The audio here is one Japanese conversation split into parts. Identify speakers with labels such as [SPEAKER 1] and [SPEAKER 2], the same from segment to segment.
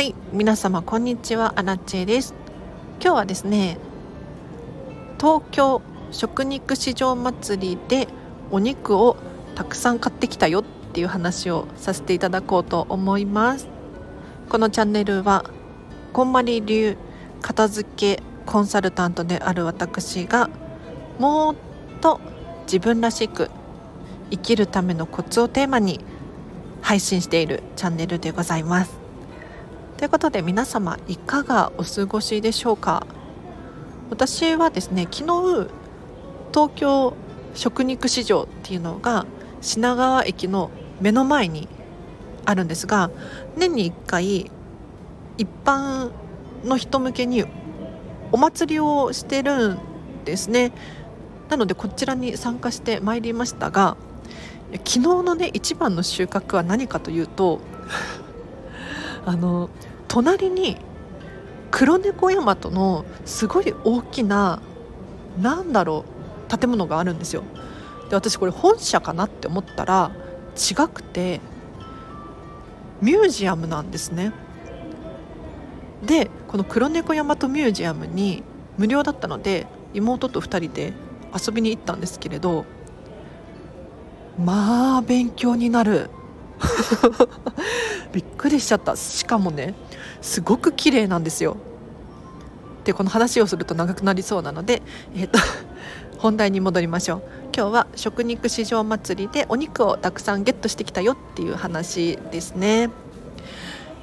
[SPEAKER 1] はい皆様こんにちは。アラチェです。今日はですね東京食肉市場祭りでお肉をたくさん買ってきたよっていう話をさせていただこうと思います。このチャンネルはこんまり流片付けコンサルタントである私がもっと自分らしく生きるためのコツをテーマに配信しているチャンネルでございます。ということで皆様いかがお過ごしでしょうか？私はですね昨日東京食肉市場っていうのが品川駅の目の前にあるんですが年に1回一般の人向けにお祭りをしてるんですね。なのでこちらに参加してまいりましたが昨日のね一番の収穫は何かというとあの隣に黒猫大和のすごい大きななんだろう建物があるんですよ。で私これ本社かなって思ったら違くてミュージアムなんですね。でこの黒猫大和ミュージアムに無料だったので妹と2人で遊びに行ったんですけれどまあ勉強になる。びっくりしちゃった。しかもねすごく綺麗なんですよ。でこの話をすると長くなりそうなので、えーと、本題に戻りましょう。今日は食肉市場祭りでお肉をたくさんゲットしてきたよっていう話ですね。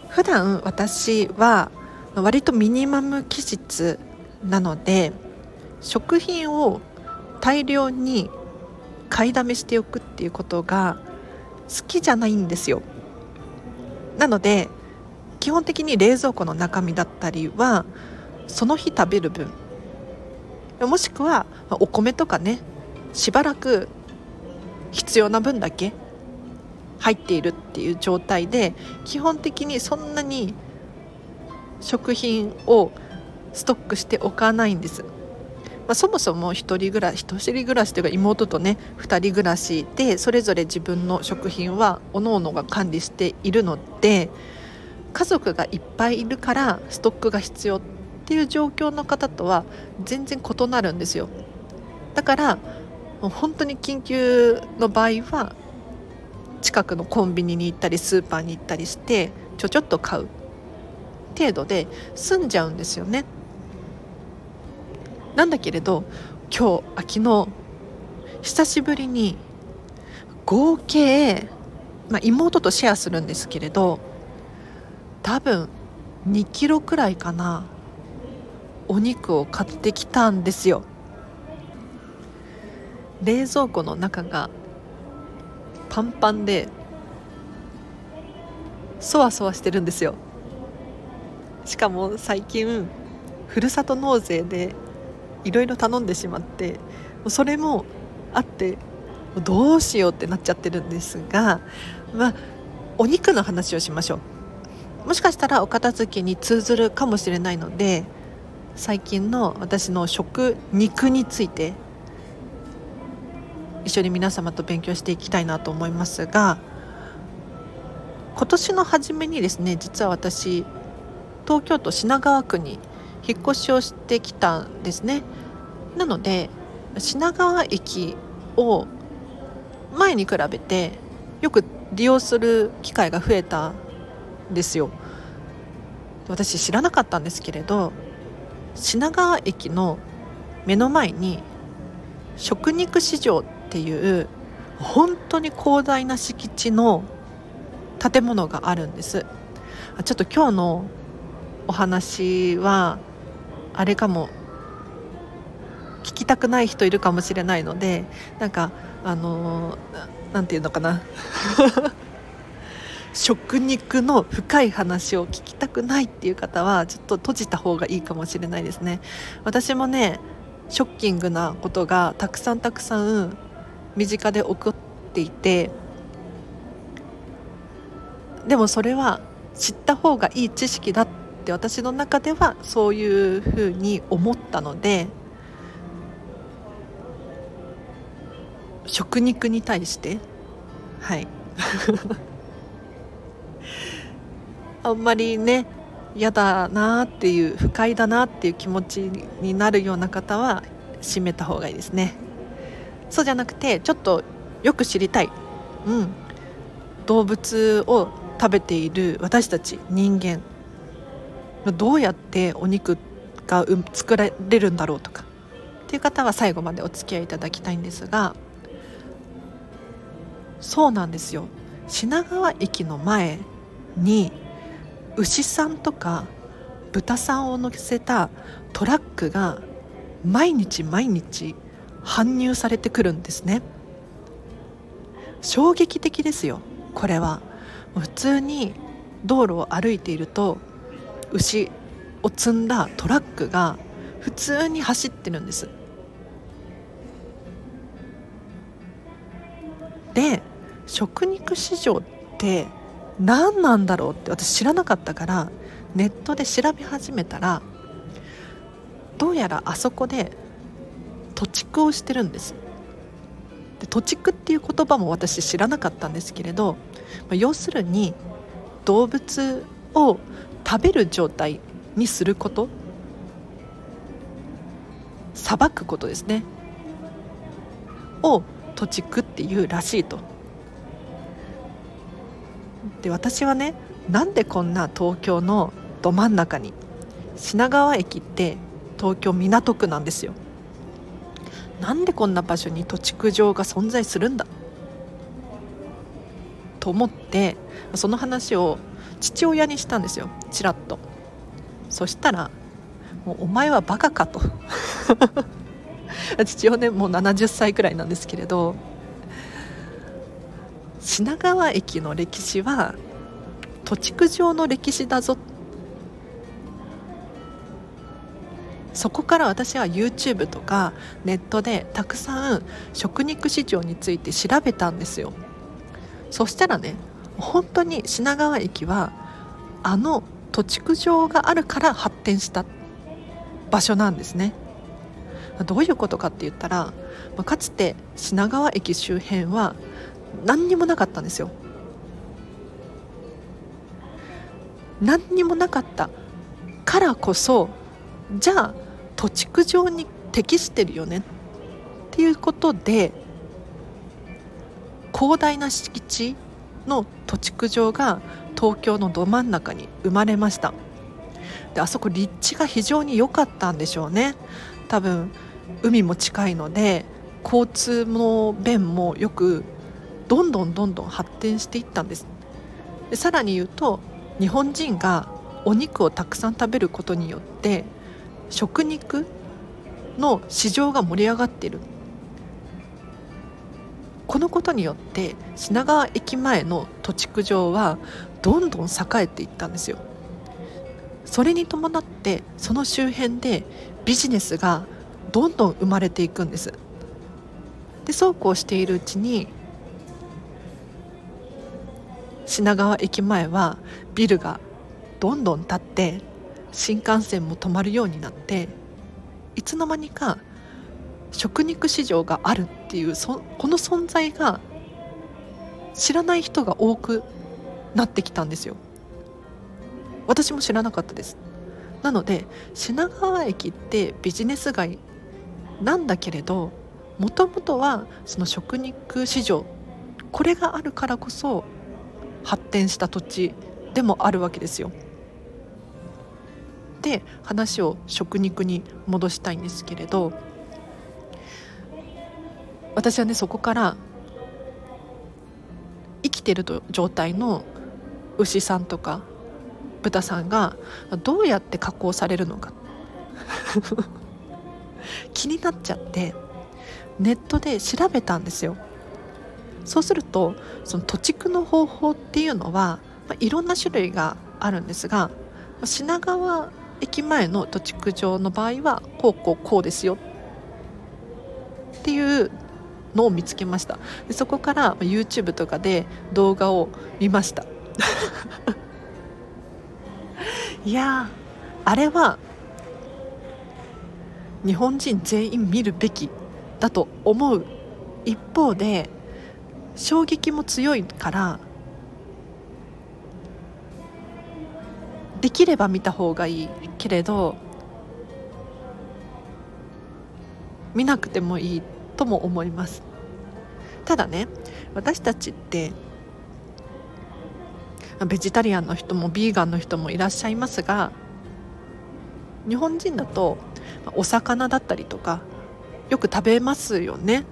[SPEAKER 1] 普段私は割とミニマム気質なので食品を大量に買いだめしておくっていうことが好きじゃないんですよ。なので基本的に冷蔵庫の中身だったりはその日食べる分。もしくはお米とかねしばらく必要な分だけ入っているっていう状態で基本的にそんなに食品をストックしておかないんです。まあ、そもそも一人暮らし一人暮らしというか妹とね2人暮らしでそれぞれ自分の食品は各々が管理しているので家族がいっぱいいるからストックが必要っていう状況の方とは全然異なるんですよだからもう本当に緊急の場合は近くのコンビニに行ったりスーパーに行ったりしてちょちょっと買う程度で済んじゃうんですよね。なんだけれど今日あ昨日久しぶりに合計、まあ、妹とシェアするんですけれど多分2キロくらいかなお肉を買ってきたんですよ。冷蔵庫の中がパンパンでそわそわしてるんですよ。しかも最近ふるさと納税でいろいろ頼んでしまってそれもあってどうしようってなっちゃってるんですが、まあ、お肉の話をしましょう。もしかしたらお片付けに通ずるかもしれないので最近の私の食肉について一緒に皆様と勉強していきたいなと思いますが今年の初めにですね実は私東京都品川区に引っ越しをしてきたんですね。なので品川駅を前に比べてよく利用する機会が増えたんですよ。私知らなかったんですけれど品川駅の目の前に食肉市場っていう本当に広大な敷地の建物があるんです。ちょっと今日のお話はあれかも。聞きたくない人いるかもしれないのでなんかあの何て言うのかな。食肉の深い話を聞きたくないっていう方はちょっと閉じた方がいいかもしれないですね。私もねショッキングなことがたくさんたくさん身近で起こっていてでもそれは知った方がいい知識だっって私の中ではそういうふうに思ったので食肉に対してはい。あんまりね嫌だなっていう不快だなっていう気持ちになるような方は閉めた方がいいですね。そうじゃなくてちょっとよく知りたい、うん、動物を食べている私たち人間。どうやってお肉が作られるんだろうとか。っていう方は最後までお付き合いいただきたいんですが。そうなんですよ。品川駅の前に牛さんとか豚さんを乗せたトラックが毎日毎日搬入されてくるんですね。衝撃的ですよこれは。普通に道路を歩いていると牛を積んだトラックが普通に走ってるんですで食肉市場って何なんだろうって私知らなかったからネットで調べ始めたらどうやらあそこで土地をしてるんですで土地っていう言葉も私知らなかったんですけれど、まあ、要するに動物を食べる状態にすることさばくことですねを土地区っていうらしいと。で私はねなんでこんな東京のど真ん中に品川駅って東京港区なんですよ。なんでこんな場所に土地区場が存在するんだ？と思ってその話を父親にしたんですよ。ちらっと。そしたら「もうお前はバカか」と。父親ねもう70歳くらいなんですけれど品川駅の歴史は土地区上の歴史だぞ。そこから私は YouTube とかネットでたくさん食肉市場について調べたんですよ。そしたらね本当に品川駅はあの土地区上があるから発展した場所なんですね。どういうことかって言ったらかつて品川駅周辺は何にもなかったんですよ。何にもなかったからこそじゃあ土地区上に適してるよね。っていうことで広大な敷地の土地区上が東京のど真ん中に生まれました。であそこ立地が非常に良かったんでしょうね。多分海も近いので交通の便もよくどんどんどんどん発展していったんです。でさらに言うと日本人がお肉をたくさん食べることによって食肉の市場が盛り上がっている。このことによって品川駅前の土地区上はどんどん栄えていったんですよ。それに伴ってその周辺でビジネスがどんどん生まれていくんです。でそうこうしているうちに品川駅前はビルがどんどん建って新幹線も止まるようになっていつの間にか食肉市場があるっていうそこの存在が知らない人が多くなってきたんですよ。私も知らなかったです。なので品川駅ってビジネス街なんだけれどもともとはその食肉市場これがあるからこそ発展した土地でもあるわけですよ。で話を食肉に戻したいんですけれど私はねそこから生きてる状態の牛さんとか豚さんがどうやって加工されるのか。気になっちゃってネットで調べたんですよ。そうするとその土地区の方法っていうのは、まあ、いろんな種類があるんですが品川駅前の土地区上の場合はこうこうこうですよ。っていうのを見つけました。でそこから YouTube とかで動画を見ました。いやあれは日本人全員見るべきだと思う。一方で衝撃も強いからできれば見た方がいいけれど見なくてもいい。とも思います。ただね私たちってベジタリアンの人もビーガンの人もいらっしゃいますが日本人だとお魚だったりとかよく食べますよね。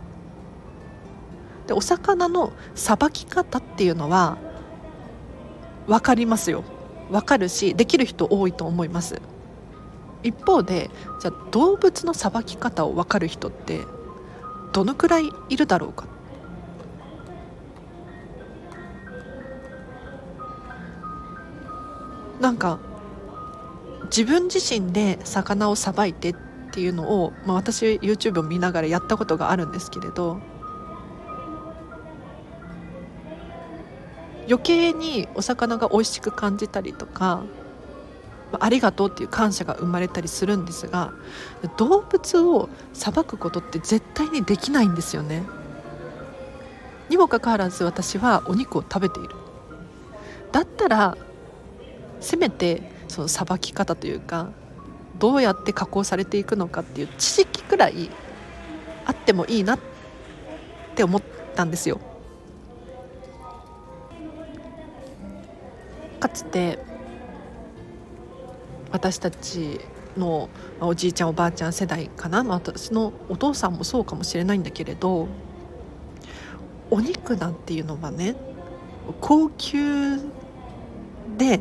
[SPEAKER 1] でお魚のさばき方っていうのは分かりますよ。分かるしできる人多いと思います。一方でじゃあ動物のさばき方を分かる人ってどのくらいいるだろうか？なんか自分自身で魚をさばいてっていうのを、まあ、私 YouTube を見ながらやったことがあるんですけれど余計にお魚が美味しく感じたりとかありがとうっていう感謝が生まれたりするんですが動物をさばくことって絶対にできないんですよね。にもかかわらず私はお肉を食べている。だったらせめてそのさばき方というかどうやって加工されていくのかっていう知識くらいあってもいいなって思ったんですよ。かつて私たちのおじいちゃんおばあちゃん世代かな、まあ、私のお父さんもそうかもしれないんだけれどお肉なんていうのはね高級で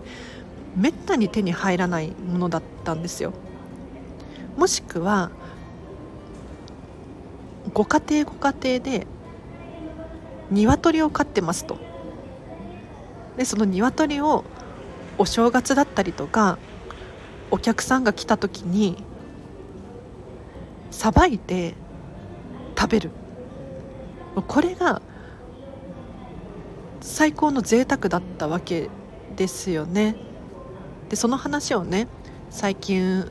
[SPEAKER 1] めったに手に入らないものだったんですよ。もしくはご家庭ご家庭で鶏を飼ってますと。でその鶏をお正月だったりとかお客さんが来た時にさばいて食べる。これが最高の贅沢だったわけですよね。でその話をね最近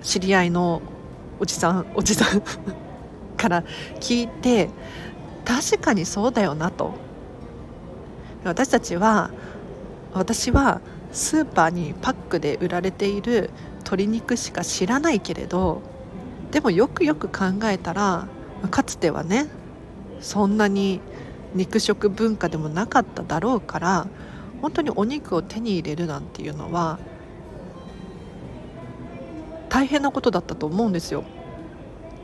[SPEAKER 1] 知り合いのおじさんおじさん から聞いて確かにそうだよなと。私たちは私はスーパーにパックで売られている鶏肉しか知らないけれどでもよくよく考えたらかつてはねそんなに肉食文化でもなかっただろうから本当にお肉を手に入れるなんていうのは大変なことだったと思うんですよ。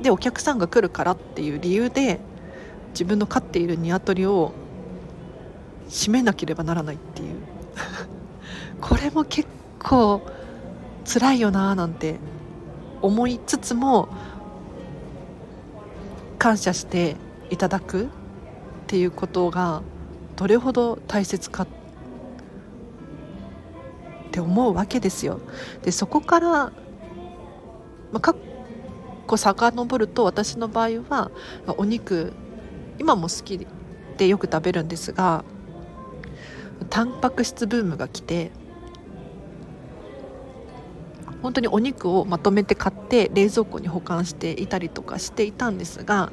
[SPEAKER 1] でお客さんが来るからっていう理由で自分の飼っている鶏を締めなければならないこれも結構辛いよなーなんて思いつつも感謝していただくっていうことがどれほど大切かって思うわけですよ。でそこから、まあ、かっこ遡ると私の場合はお肉今も好きでよく食べるんですがタンパク質ブームが来て本当にお肉をまとめて買って冷蔵庫に保管していたりとかしていたんですが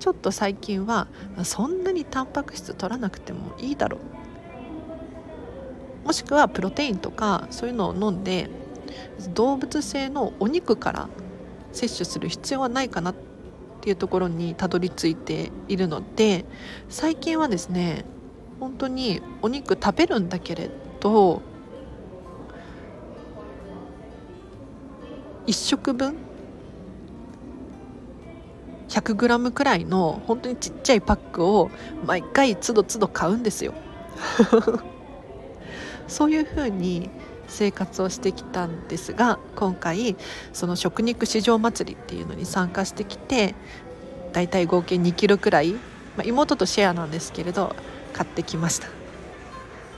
[SPEAKER 1] ちょっと最近はそんなにタンパク質取らなくてもいいだろう。もしくはプロテインとかそういうのを飲んで動物性のお肉から摂取する必要はないかなっていうところにたどり着いているので最近はですね本当にお肉食べるんだけれど1食分？100g くらいの本当にちっちゃいパックを毎回つどつど買うんですよ。そういうふうに生活をしてきたんですが今回その食肉市場祭りっていうのに参加してきてだいたい合計2キロくらい、まあ、妹とシェアなんですけれど買ってきました。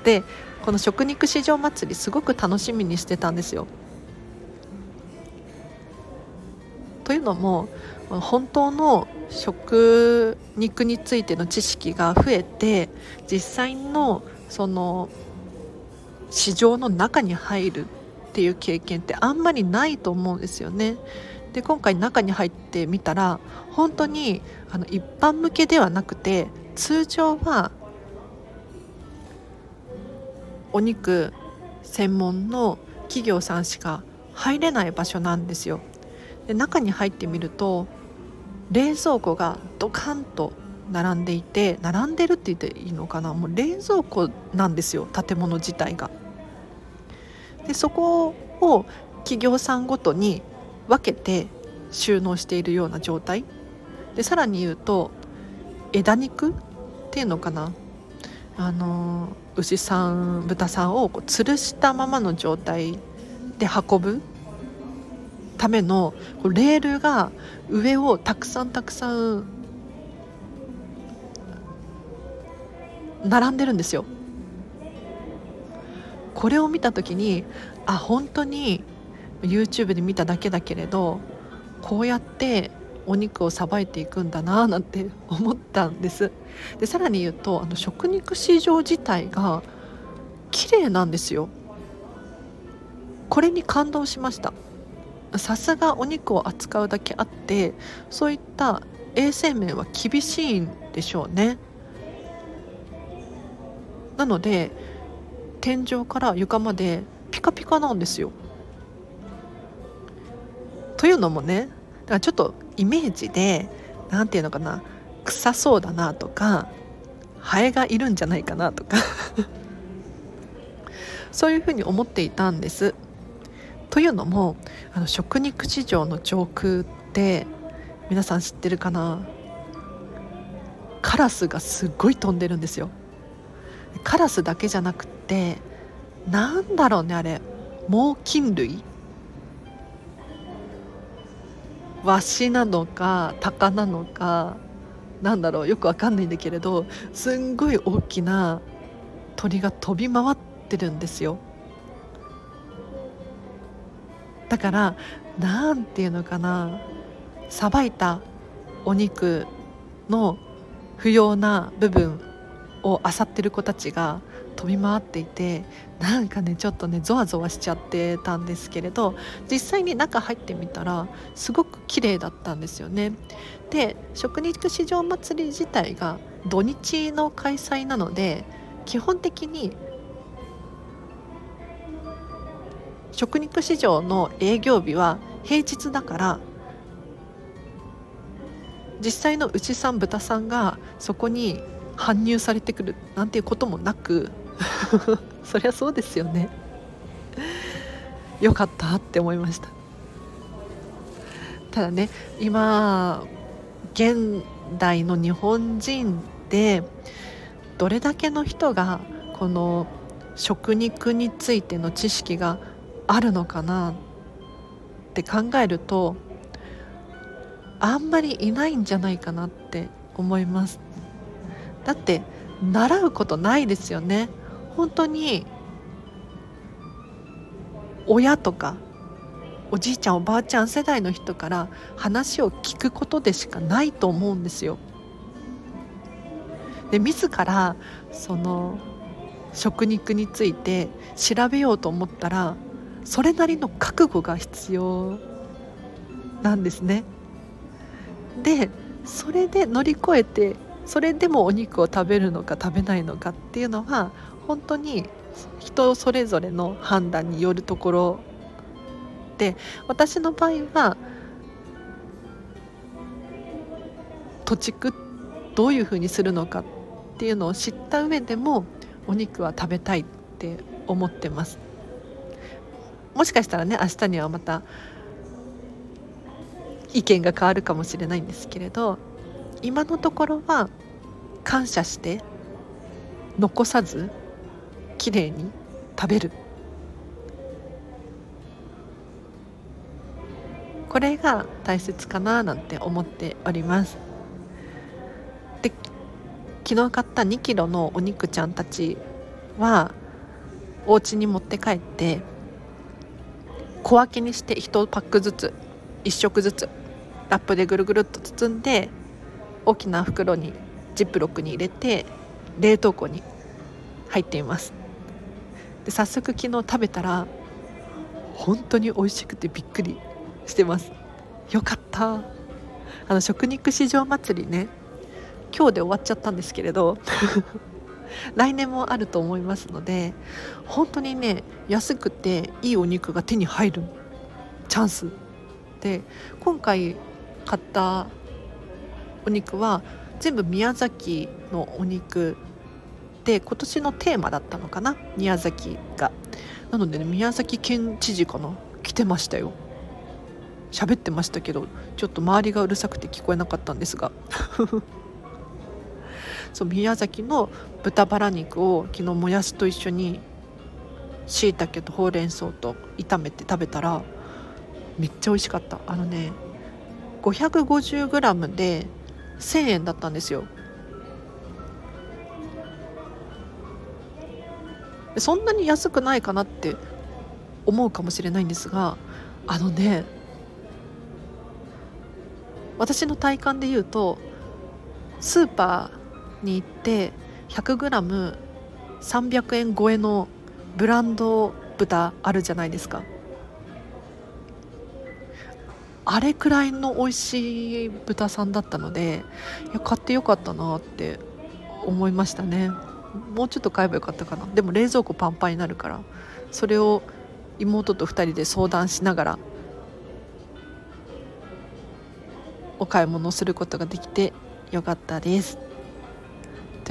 [SPEAKER 1] でこの食肉市場祭りすごく楽しみにしてたんですよ。というのも本当の食肉についての知識が増えて実際のその市場の中に入るっていう経験ってあんまりないと思うんですよね。で今回中に入ってみたら本当にあの一般向けではなくて通常はお肉専門の企業さんしか入れない場所なんですよ。で中に入ってみると冷蔵庫がドカンと並んでいて並んでるって言っていいのかな？もう冷蔵庫なんですよ建物自体が。でそこを企業さんごとに分けて収納しているような状態。でさらに言うと枝肉っていうのかな？あの牛さん豚さんをこう吊るしたままの状態で運ぶためのレールが上をたくさんたくさん並んでるんですよ。これを見た時にあ本当に YouTube で見ただけだけれどこうやってお肉をさばいていくんだななんて思ったんです。でさらに言うとあの食肉市場自体が綺麗なんですよ。これに感動しました。さすがお肉を扱うだけあってそういった衛生面は厳しいんでしょうね。なので天井から床までピカピカなんですよ。というのもねだかちょっとイメージで何て言うのかな臭そうだなとかハエがいるんじゃないかなとか。そういうふうに思っていたんです。というのもあの食肉市場の上空って皆さん知ってるかな？カラスがすっごい飛んでるんですよ。カラスだけじゃなくてなんだろうねあれ。猛禽類？ワシなのかタカなのかなんだろう。よくわかんないんだけれどすんごい大きな鳥が飛び回ってるんですよ。だからなんていうのかなさばいたお肉の不要な部分を漁ってる子たちが飛び回っていてなんかねちょっとねゾワゾワしちゃってたんですけれど実際に中入ってみたらすごく綺麗だったんですよね。で食肉市場祭り自体が土日の開催なので基本的に食肉市場の営業日は平日だから実際の牛さん豚さんがそこに搬入されてくるなんていうこともなく そりゃそうですよね。よかったって思いました。ただね今現代の日本人でどれだけの人がこの食肉についての知識があるのかなって考えるとあんまりいないんじゃないかなって思いますだって習うことないですよね本当に親とかおじいちゃんおばあちゃん世代の人から話を聞くことでしかないと思うんですよ。で自らその食肉について調べようと思ったらそれなりの覚悟が必要なんですね。でそれで乗り越えてそれでもお肉を食べるのか食べないのかっていうのは本当に人それぞれの判断によるところで私の場合は土地区どういうふうにするのかっていうのを知った上でもお肉は食べたいって思ってますもしかしたらね明日にはまた意見が変わるかもしれないんですけれど今のところは感謝して残さずきれいに食べる。これが大切かななんて思っております。で昨日買った2キロのお肉ちゃんたちはお家に持って帰って小分けにして1パックずつ1食ずつラップでぐるぐるっと包んで大きな袋にジップロックに入れて冷凍庫に入っています。で早速昨日食べたら本当に美味しくてびっくりしてます。よかった。あの食肉市場祭りね今日で終わっちゃったんですけれど来年もあると思いますので本当にね安くていいお肉が手に入るチャンス。で今回買ったお肉は全部宮崎のお肉。で今年のテーマだったのかな？宮崎が。なのでね宮崎県知事かな？来てましたよ。喋ってましたけどちょっと周りがうるさくて聞こえなかったんですが。そう宮崎の豚バラ肉を昨日もやしと一緒にしいたけとほうれん草と炒めて食べたらめっちゃ美味しかった。あのね 550g で1000円だったんですよ。そんなに安くないかなって思うかもしれないんですがあのね私の体感で言うとスーパーに行って 100g300 円超えのブランド豚あるじゃないですか。あれくらいの美味しい豚さんだったのでいや買ってよかったなって思いましたね。もうちょっと買えばよかったかな。でも冷蔵庫パンパンになるからそれを妹と2人で相談しながらお買い物することができてよかったです。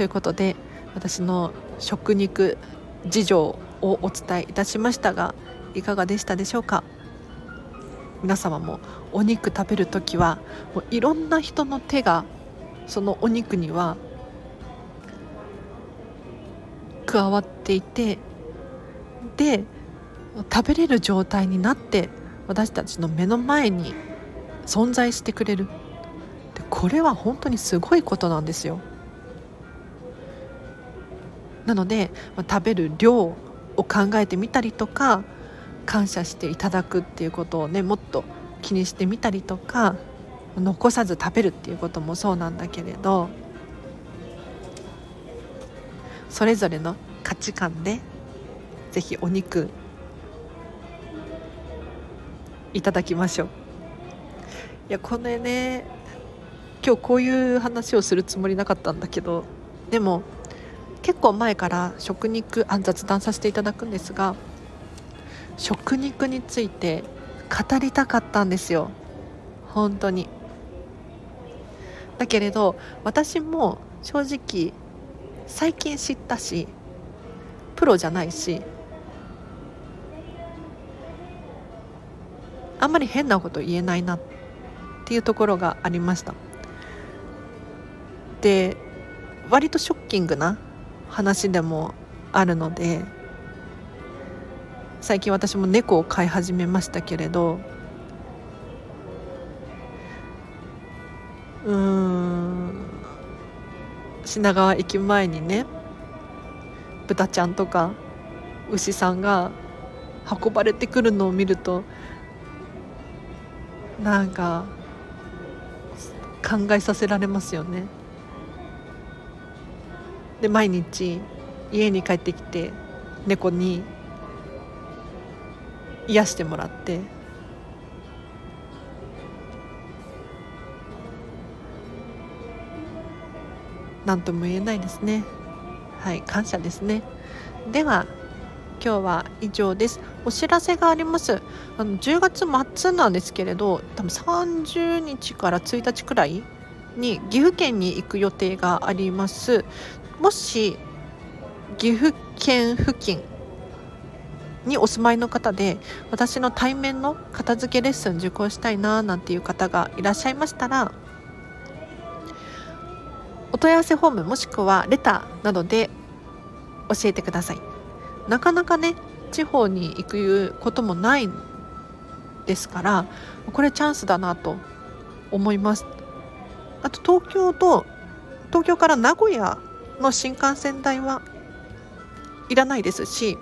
[SPEAKER 1] ということで私の食肉事情をお伝えいたしましたがいかがでしたでしょうか？皆様もお肉食べる時はもういろんな人の手がそのお肉には加わっていてで食べれる状態になって私たちの目の前に存在してくれる。でこれは本当にすごいことなんですよ。なのでま食べる量を考えてみたりとか感謝していただくっていうことをねもっと気にしてみたりとか残さず食べるっていうこともそうなんだけれどそれぞれの価値観で是非お肉いただきましょう。いやこれね今日こういう話をするつもりなかったんだけどでも結構前から食肉あ雑談させていただくんですが食肉について語りたかったんですよ。本当に。だけれど私も正直最近知ったしプロじゃないしあんまり変なこと言えないなっていうところがありました。で割とショッキングな話でもあるので最近私も猫を飼い始めましたけれどうん品川駅前にね豚ちゃんとか牛さんが運ばれてくるのを見るとなんか考えさせられますよね。で毎日家に帰ってきて猫に癒してもらって。何とも言えないですね。はい感謝ですね。では今日は以上です。お知らせがあります。あの10月末なんですけれど多分30日から1日くらいに岐阜県に行く予定があります。もし岐阜県付近にお住まいの方で私の対面の片付けレッスン受講したいななんていう方がいらっしゃいましたらお問い合わせフォームもしくはレターなどで教えてください。なかなかね地方に行くこともないですからこれチャンスだなと思います。あと東京と東京から名古屋の新幹線代はいらないですし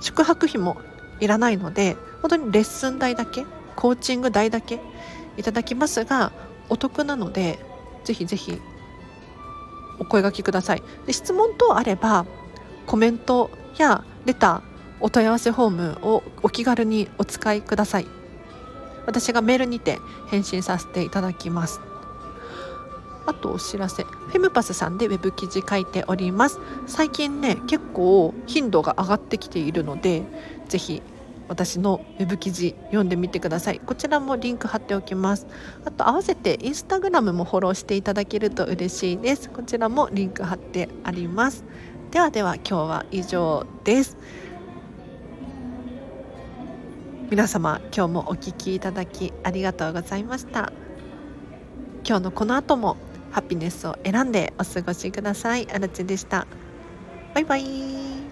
[SPEAKER 1] 宿泊費もいらないので本当にレッスン代だけコーチング代だけいただきますがお得なのでぜひぜひお声がけください。で質問等あればコメントやレターお問い合わせフォームをお気軽にお使いください。私がメールにて返信させていただきます。あとお知らせ。フェムパスさんでウェブ記事書いております。最近ね結構頻度が上がってきているのでぜひ私のウェブ記事読んでみてください。こちらもリンク貼っておきます。あと合わせてインスタグラムもフォローしていただけると嬉しいです。こちらもリンク貼ってあります。ではでは今日は以上です。皆様今日もお聴きいただきありがとうございました。今日のこの後もハピネスを選んでお過ごしください。あらちでした。バイバイ。